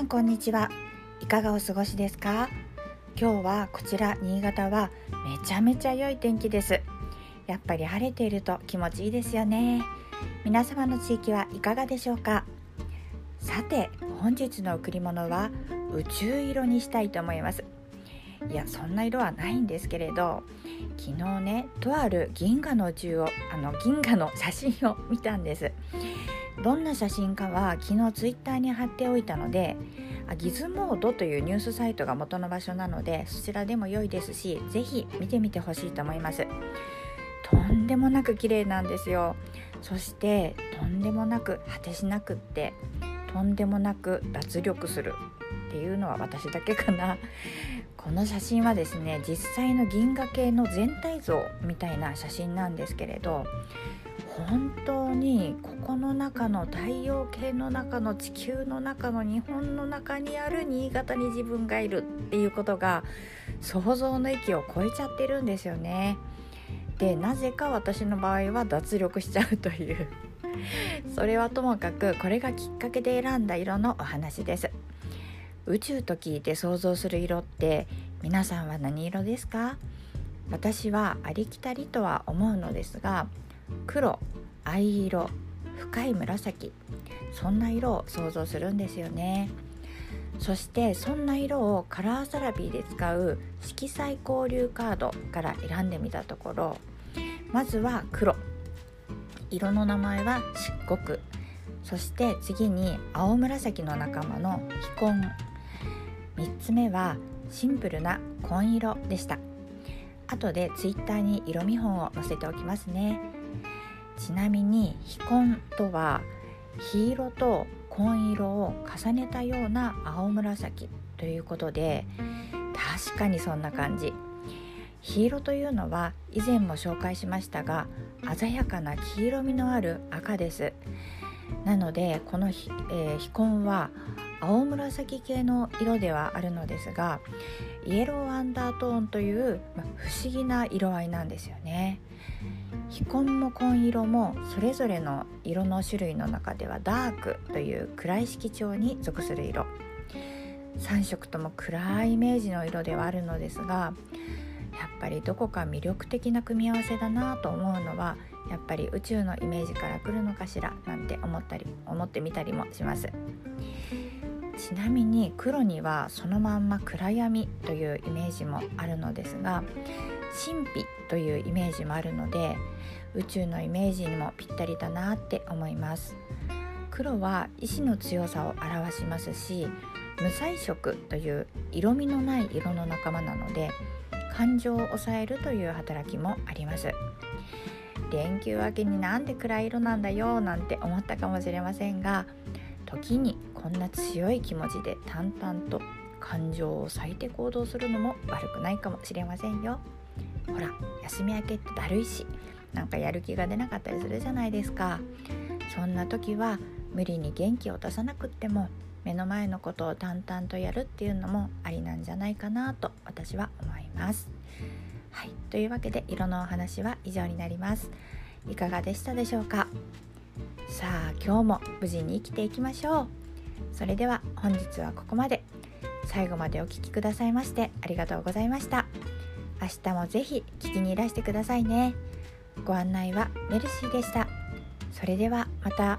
さんこんにちは。いかがお過ごしですか？今日はこちら新潟はめちゃめちゃ良い天気です。やっぱり晴れていると気持ちいいですよね。皆様の地域はいかがでしょうか？さて本日の贈り物は宇宙色にしたいと思います。いやそんな色はないんですけれど昨日ねとある銀河の宇宙をあの銀河の写真を見たんです。どんな写真かは昨日ツイッターに貼っておいたのでギズモードというニュースサイトが元の場所なのでそちらでも良いですし是非見てみてほしいと思います。とんでもなく綺麗なんですよ。そしてとんでもなく果てしなくってとんでもなく脱力する。っていうのは私だけかな。この写真はですね実際の銀河系の全体像みたいな写真なんですけれど本当にここの中の太陽系の中の地球の中の日本の中にある新潟に自分がいるっていうことが想像の域を超えちゃってるんですよね。でなぜか私の場合は脱力しちゃうという。それはともかくこれがきっかけで選んだ色のお話です。宇宙と聞いて想像する色って皆さんは何色ですか？私はありきたりとは思うのですが黒藍色深い紫。そんな色を想像するんですよね。そしてそんな色をカラーサラビーで使う色彩交流カードから選んでみたところまずは黒。色の名前は漆黒。そして次に青紫の仲間の非紺3つ目はシンプルな紺色でした。後でツイッターに色見本を載せておきますね。ちなみに非紺とは黄色と紺色を重ねたような青紫ということで確かにそんな感じ。黄色というのは以前も紹介しましたが鮮やかな黄色みのある赤です。なのでこの、えー、非紺は青紫系の色ではあるのですがイエローアンダートーンという、ま不思議な色合いなんですよね。非紺も紺色もそれぞれの色の種類の中ではダークという暗い色調に属する色。3色とも暗いイメージの色ではあるのですがやっぱりどこか魅力的な組み合わせだなと思うのはやっぱり宇宙のイメージから来るのかしらなんて思ったり思ってみたりもします。ちなみに黒にはそのまんま暗闇というイメージもあるのですが神秘というイメージもあるので宇宙のイメージにもぴったりだなって思います。黒は意志の強さを表しますし無彩色という色味のない色の仲間なので感情を抑えるという働きもあります。連休明けになんで暗い色なんだよなんて思ったかもしれませんが時にこんな強い気持ちで淡々と感情を抑えて行動するのも悪くないかもしれませんよ。ほら休み明けってだるいしなんかやる気が出なかったりするじゃないですかそんな時は無理に元気を出さなくっても目の前のことを淡々とやるっていうのもありなんじゃないかなと私は思います。はい、というわけで色のお話は以上になります。いかがでしたでしょうか？さあ今日も無事に生きていきましょう。それでは本日はここまで。最後までお聴きくださいましてありがとうございました。明日もぜひ聞きにいらしてくださいね。ご案内はメルシーでした。それではまた。